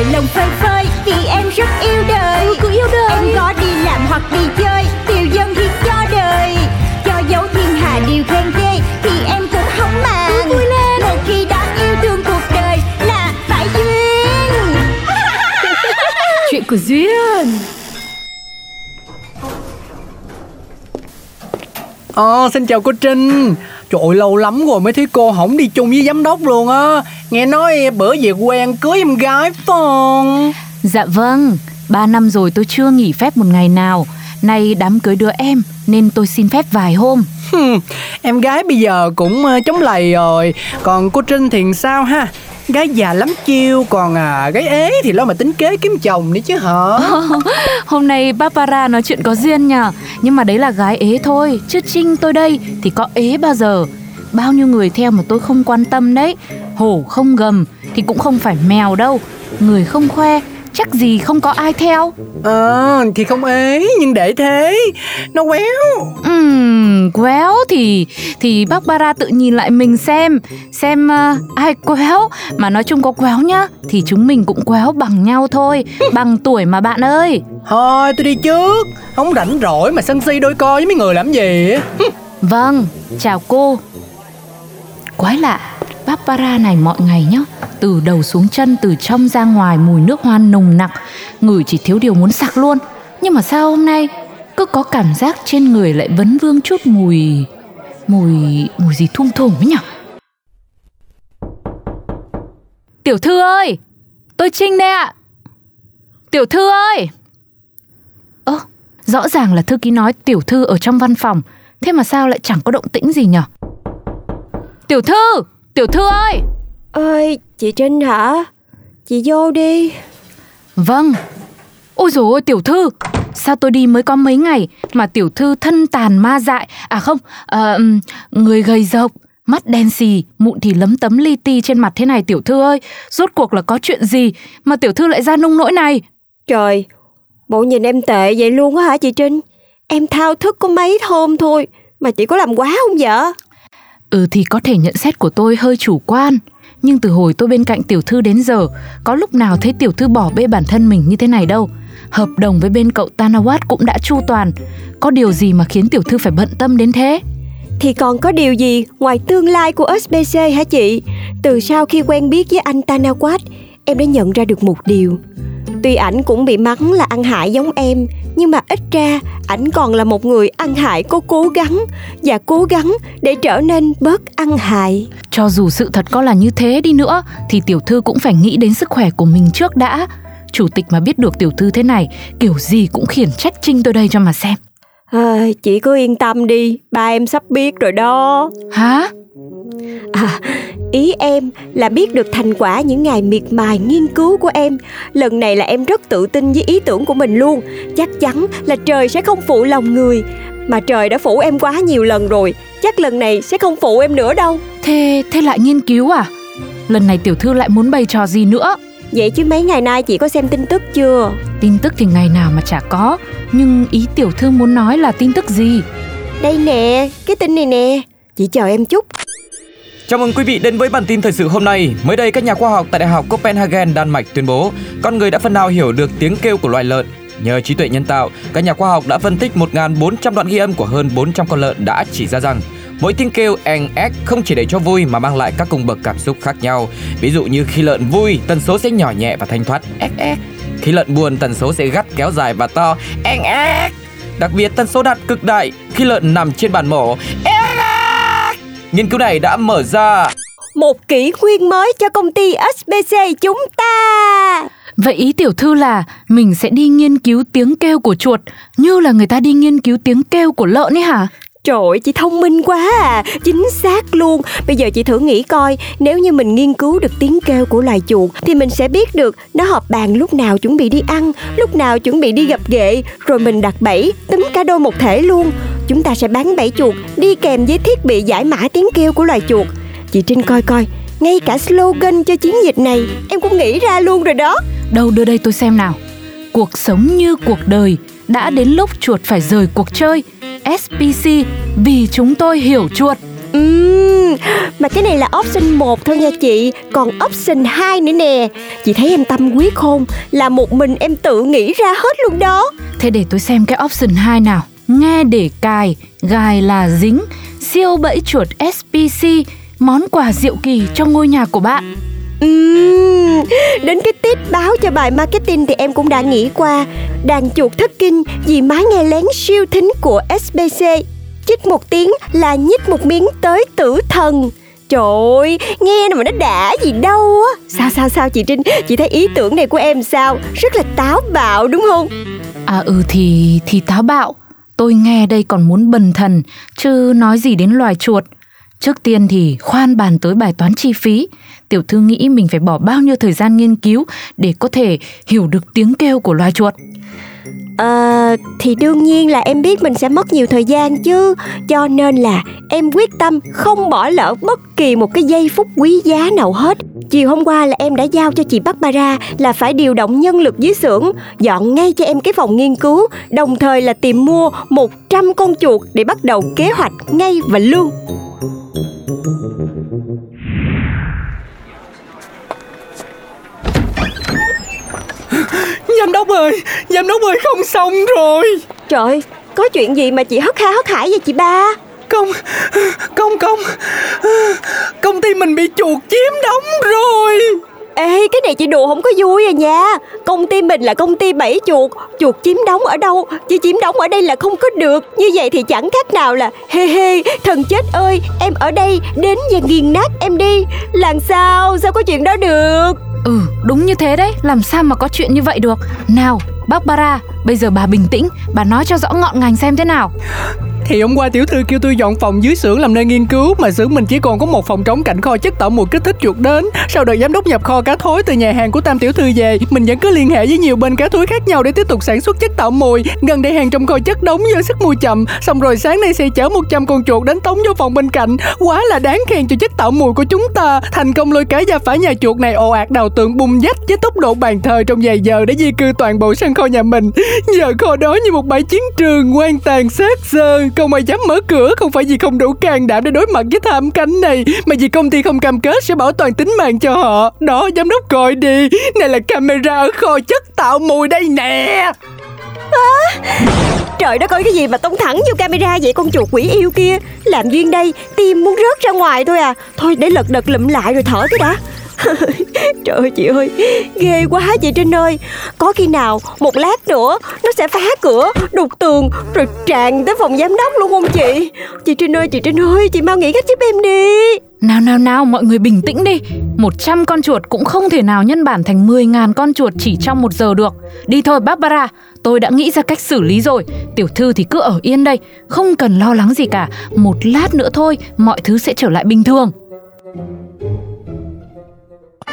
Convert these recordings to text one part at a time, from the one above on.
đời lòng phơi phới Vì em rất yêu đời. Ừ, cứ yêu đời. Em có đi làm hoặc đi chơi Điều dân thì cho đời. Cho dấu thiên hà điều khen ghê Thì em cũng không màng. Ừ, vui lên. Một khi đã yêu thương cuộc đời Là phải duyên. Chuyện của Duyên. Ờ, xin chào cô Trinh Trời ơi, lâu lắm rồi mới thấy cô không đi chung với giám đốc luôn á Nghe nói bữa về quen cưới em gái không Dạ vâng, 3 năm rồi tôi chưa nghỉ phép một ngày nào. Nay đám cưới đứa em nên tôi xin phép vài hôm. Em gái bây giờ cũng ờ, chống lầy rồi Còn cô Trinh thì sao ha Gái già lắm chiêu Còn à, gái ế thì lo mà tính kế kiếm chồng đi chứ hả? Hôm nay Barbara nói chuyện có duyên nhờ Nhưng mà đấy là gái ế thôi Chứ Trinh tôi đây thì có ế bao giờ. Bao nhiêu người theo mà tôi không quan tâm đấy. Hổ không gầm thì cũng không phải mèo đâu. Người không khoe chắc gì không có ai theo. Ờ thì không ế nhưng để thế. Nó quéo. Ừm, quéo thì thì Barbara tự nhìn lại mình xem xem ờ, ai quéo. Mà nói chung có quéo nhá thì chúng mình cũng quéo bằng nhau thôi bằng tuổi mà bạn ơi. Thôi tôi đi trước. Không rảnh rỗi mà sân si đôi co với mấy người làm gì. Vâng, chào cô. Quái lạ, Barbara này mọi ngày nhá, từ đầu xuống chân, từ trong ra ngoài mùi nước hoa nồng nặc, ngửi chỉ thiếu điều muốn sặc luôn. Nhưng mà sao hôm nay cứ có cảm giác trên người lại vấn vương chút mùi mùi mùi gì thum thủm ấy nhỉ? Tiểu thư ơi, tôi Trinh đây ạ. Tiểu thư ơi. Ơ, rõ ràng là thư ký nói tiểu thư ở trong văn phòng, thế mà sao lại chẳng có động tĩnh gì nhở? Tiểu thư, tiểu thư ơi. Ơi, chị Trinh hả? Chị vô đi. Vâng. Ôi dồi ôi tiểu thư, sao tôi đi mới có mấy ngày mà tiểu thư thân tàn ma dại, à không, ừm, người gầy rộc, mắt đen xì, mụn thì lấm tấm li ti trên mặt thế này tiểu thư ơi, rốt cuộc là có chuyện gì mà tiểu thư lại ra nông nỗi này? Trời, bộ nhìn em tệ vậy luôn á hả chị Trinh? Em thao thức có mấy hôm thôi, mà chị có làm quá không vậy? Ừ thì có thể nhận xét của tôi hơi chủ quan nhưng từ hồi tôi bên cạnh tiểu thư đến giờ Có lúc nào thấy tiểu thư bỏ bê bản thân mình như thế này đâu Hợp đồng với bên cậu Tanawat cũng đã chu toàn Có điều gì mà khiến tiểu thư phải bận tâm đến thế Thì còn có điều gì ngoài tương lai của SBC hả chị? Từ sau khi quen biết với anh Tanawat, em đã nhận ra được một điều. Tuy ảnh cũng bị mắng là ăn hại giống em, nhưng mà ít ra, ảnh còn là một người ăn hại có cố gắng và cố gắng để trở nên bớt ăn hại. Cho dù sự thật có là như thế đi nữa, Thì tiểu thư cũng phải nghĩ đến sức khỏe của mình trước đã Chủ tịch mà biết được tiểu thư thế này, Kiểu gì cũng khiển trách Trinh tôi đây cho mà xem À, chị cứ yên tâm đi, ba em sắp biết rồi đó. Hả? À, ý em là biết được thành quả những ngày miệt mài nghiên cứu của em. Lần này là em rất tự tin với ý tưởng của mình luôn. Chắc chắn là trời sẽ không phụ lòng người. Mà trời đã phụ em quá nhiều lần rồi. Chắc lần này sẽ không phụ em nữa đâu. Thế, thế lại nghiên cứu à? Lần này tiểu thư lại muốn bày trò gì nữa? Vậy chứ mấy ngày nay chị có xem tin tức chưa? Tin tức thì ngày nào mà chả có Nhưng ý tiểu thư muốn nói là tin tức gì? Đây nè, cái tin này nè. Chị chờ em chút. Chào mừng quý vị đến với bản tin thời sự hôm nay. Mới đây, các nhà khoa học tại Đại học Copenhagen, Đan Mạch tuyên bố con người đã phần nào hiểu được tiếng kêu của loài lợn. Nhờ trí tuệ nhân tạo, các nhà khoa học đã phân tích 1.400 đoạn ghi âm của hơn 400 con lợn đã chỉ ra rằng mỗi tiếng kêu eng ếch không chỉ để cho vui mà mang lại các cung bậc cảm xúc khác nhau. Ví dụ như khi lợn vui, tần số sẽ nhỏ nhẹ và thanh thoát ếch ếch. Khi lợn buồn, tần số sẽ gắt kéo dài và to eng ếch. Đặc biệt tần số đạt cực đại khi lợn nằm trên bàn mổ. eng. Nghiên cứu này đã mở ra Một kỷ nguyên mới cho công ty SBC chúng ta. Vậy ý tiểu thư là mình sẽ đi nghiên cứu tiếng kêu của chuột Như là người ta đi nghiên cứu tiếng kêu của lợn ấy hả? Trời ơi, chị thông minh quá à, chính xác luôn. Bây giờ chị thử nghĩ coi, nếu như mình nghiên cứu được tiếng kêu của loài chuột thì mình sẽ biết được nó họp bàn lúc nào chuẩn bị đi ăn, lúc nào chuẩn bị đi gặp ghệ, rồi mình đặt bẫy, tính cả đôi một thể luôn. Chúng ta sẽ bán bẫy chuột đi kèm với thiết bị giải mã tiếng kêu của loài chuột. Chị Trinh coi coi, ngay cả slogan cho chiến dịch này em cũng nghĩ ra luôn rồi đó. Đâu đưa đây tôi xem nào. Cuộc sống như cuộc đời, đã đến lúc chuột phải rời cuộc chơi. SPC vì chúng tôi hiểu chuột. Uhm, mà cái này là option 1 thôi nha chị. Còn option 2 nữa nè. Chị thấy em tâm quyết không Là một mình em tự nghĩ ra hết luôn đó. Thế để tôi xem cái option 2 nào. Nghe để cài, gài là dính. Siêu bẫy chuột SPC Món quà diệu kỳ cho ngôi nhà của bạn Uhm, đến cái tiết báo cho bài marketing thì em cũng đã nghĩ qua. Đàn chuột thất kinh vì máy nghe lén siêu thính của SBC Chích một tiếng là nhích một miếng tới tử thần. Trời ơi, nghe mà nó đã gì đâu á. Sao sao sao chị Trinh, chị thấy ý tưởng này của em sao? Rất là táo bạo đúng không? À ừ thì thì táo bạo. Tôi nghe đây còn muốn bần thần Chứ nói gì đến loài chuột. Trước tiên thì khoan bàn tới bài toán chi phí. Tiểu thư nghĩ mình phải bỏ bao nhiêu thời gian nghiên cứu Để có thể hiểu được tiếng kêu của loài chuột? À, thì đương nhiên là em biết mình sẽ mất nhiều thời gian chứ. Cho nên là em quyết tâm không bỏ lỡ bất kỳ một cái giây phút quý giá nào hết. Chiều hôm qua là em đã giao cho chị Barbara là phải điều động nhân lực dưới xưởng Dọn ngay cho em cái phòng nghiên cứu Đồng thời là tìm mua 100 con chuột để bắt đầu kế hoạch ngay và luôn Giám đốc ơi Giám đốc ơi không xong rồi. Trời có chuyện gì mà chị hất ha hất hải vậy chị ba? Công Công công Công ty mình bị chuột chiếm đóng rồi Ê, cái này chị đùa không có vui à nha. Công ty mình là công ty bẫy chuột. Chuột chiếm đóng ở đâu? Chứ chiếm đóng ở đây là không có được. Như vậy thì chẳng khác nào là, Hê hê, thần chết ơi, Em ở đây, đến và nghiền nát em đi. Làm sao? Sao có chuyện đó được? Ừ đúng như thế đấy. Làm sao mà có chuyện như vậy được? Nào Barbara Bây giờ bà bình tĩnh. Bà nói cho rõ ngọn ngành xem thế nào. Thì hôm qua tiểu thư kêu tôi dọn phòng dưới xưởng làm nơi nghiên cứu, Mà xưởng mình chỉ còn có một phòng trống cạnh kho chất tạo mùi kích thích chuột đến. Sau đợt giám đốc nhập kho cá thối từ nhà hàng của Tam tiểu thư về, Mình vẫn cứ liên hệ với nhiều bên cá thối khác nhau để tiếp tục sản xuất chất tạo mùi. Gần đây hàng trong kho chất đóng do sức mùi chậm, Xong rồi sáng nay sẽ chở 100 con chuột đến tống vô phòng bên cạnh. Quá là đáng khen cho chất tạo mùi của chúng ta. Thành công lôi cá gia phả nhà chuột này ồ ạt đào tường bung dách với tốc độ bàn thờ trong vài giờ để di cư toàn bộ sân kho nhà mình. Giờ kho đó như một bãi chiến trường quan tàn sát sơ không ai dám mở cửa, không phải vì không đủ can đảm để đối mặt với thảm cảnh này, Mà vì công ty không cam kết sẽ bảo toàn tính mạng cho họ. Đó, giám đốc gọi đi. Này là camera ở kho chất tạo mùi đây nè. Trời đất ơi, cái gì mà tông thẳng vô camera vậy, con chuột quỷ yêu kia? Làm duyên đây, tim muốn rớt ra ngoài thôi à. Thôi, để lật đật lụm lại rồi thở cái đã. Trời ơi, chị ơi, Ghê quá chị Trinh ơi. Có khi nào một lát nữa Nó sẽ phá cửa, đục tường, Rồi tràn tới phòng giám đốc luôn không chị? Chị Trinh ơi, chị Trinh ơi, Chị mau nghĩ cách giúp em đi. Nào nào nào, mọi người bình tĩnh đi. 100 con chuột cũng không thể nào nhân bản thành 10.000 con chuột chỉ trong một giờ được. Đi thôi, Barbara, Tôi đã nghĩ ra cách xử lý rồi. Tiểu thư thì cứ ở yên đây, Không cần lo lắng gì cả. Một lát nữa thôi, Mọi thứ sẽ trở lại bình thường.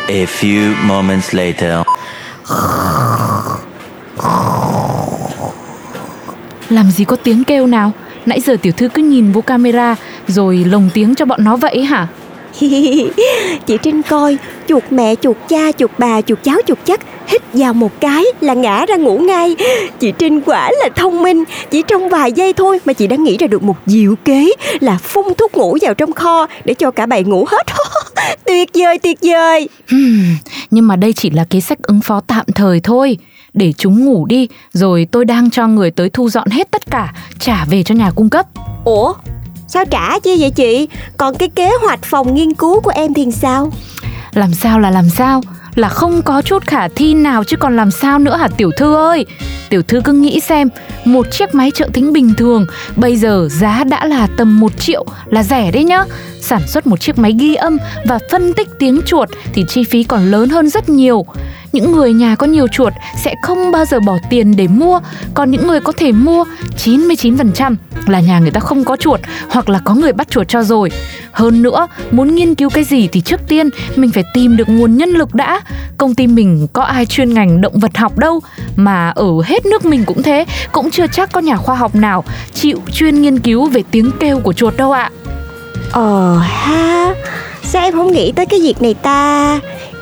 A few moments later. Làm gì có tiếng kêu nào? Nãy giờ tiểu thư cứ nhìn vô camera Rồi lồng tiếng cho bọn nó vậy hả? Chị Trinh coi chuột mẹ chuột cha chuột bà chuột cháu chuột chắc hít vào một cái là ngã ra ngủ ngay. Chị Trinh quả là thông minh chỉ trong vài giây thôi mà chị đã nghĩ ra được một diệu kế là phun thuốc ngủ vào trong kho để cho cả bầy ngủ hết tuyệt vời tuyệt vời. Hmm, Nhưng mà đây chỉ là kế sách ứng phó tạm thời thôi. Để chúng ngủ đi Rồi tôi đang cho người tới thu dọn hết tất cả Trả về cho nhà cung cấp. Ủa? Sao trả chi vậy chị? Còn cái kế hoạch phòng nghiên cứu của em thì sao? Làm sao là làm sao là không có chút khả thi nào chứ còn làm sao nữa hả tiểu thư ơi Tiểu thư cứ nghĩ xem, một chiếc máy trợ thính bình thường bây giờ giá đã là tầm 1 triệu là rẻ đấy nhá. Sản xuất một chiếc máy ghi âm và phân tích tiếng chuột thì chi phí còn lớn hơn rất nhiều. Những người nhà có nhiều chuột sẽ không bao giờ bỏ tiền để mua, còn những người có thể mua 99% là nhà người ta không có chuột hoặc là có người bắt chuột cho rồi. Hơn nữa, muốn nghiên cứu cái gì thì trước tiên mình phải tìm được nguồn nhân lực đã. Công ty mình có ai chuyên ngành động vật học đâu, mà ở hết nước mình cũng thế, cũng chưa chắc có nhà khoa học nào chịu chuyên nghiên cứu về tiếng kêu của chuột đâu ạ. Ờ ha Sao em không nghĩ tới cái việc này ta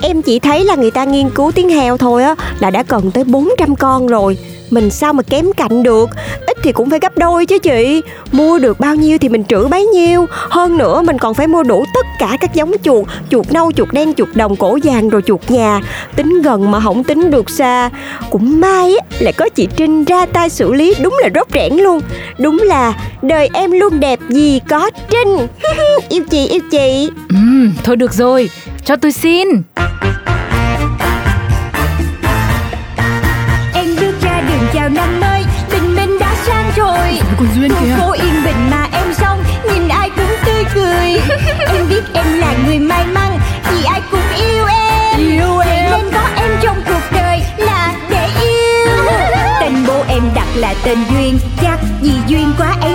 Em chỉ thấy là người ta nghiên cứu tiếng heo thôi á Là đã cần tới 400 con rồi. Mình sao mà kém cạnh được? Ít thì cũng phải gấp đôi chứ chị. Mua được bao nhiêu thì mình trữ bấy nhiêu. Hơn nữa mình còn phải mua đủ tất cả các giống chuột Chuột nâu, chuột đen, chuột đồng, cổ vàng rồi chuột nhà. Tính gần mà không tính được xa. Cũng may á, là có chị Trinh ra tay xử lý đúng là rốt rẽn luôn. Đúng là đời em luôn đẹp vì có Trinh. Yêu chị, yêu chị. Ừ, thôi được rồi, cho tôi xin. Em bước ra đường chào năm mới Tình mình đã sang rồi. Còn Duyên kìa. phố yên bình mà em xong Nhìn ai cũng tươi cười. Em biết em là người may mắn Vì ai cũng yêu em. Yêu em. nên có em trong cuộc đời là để yêu. Tên bố em đặt là tên Duyên Chắc vì duyên quá mà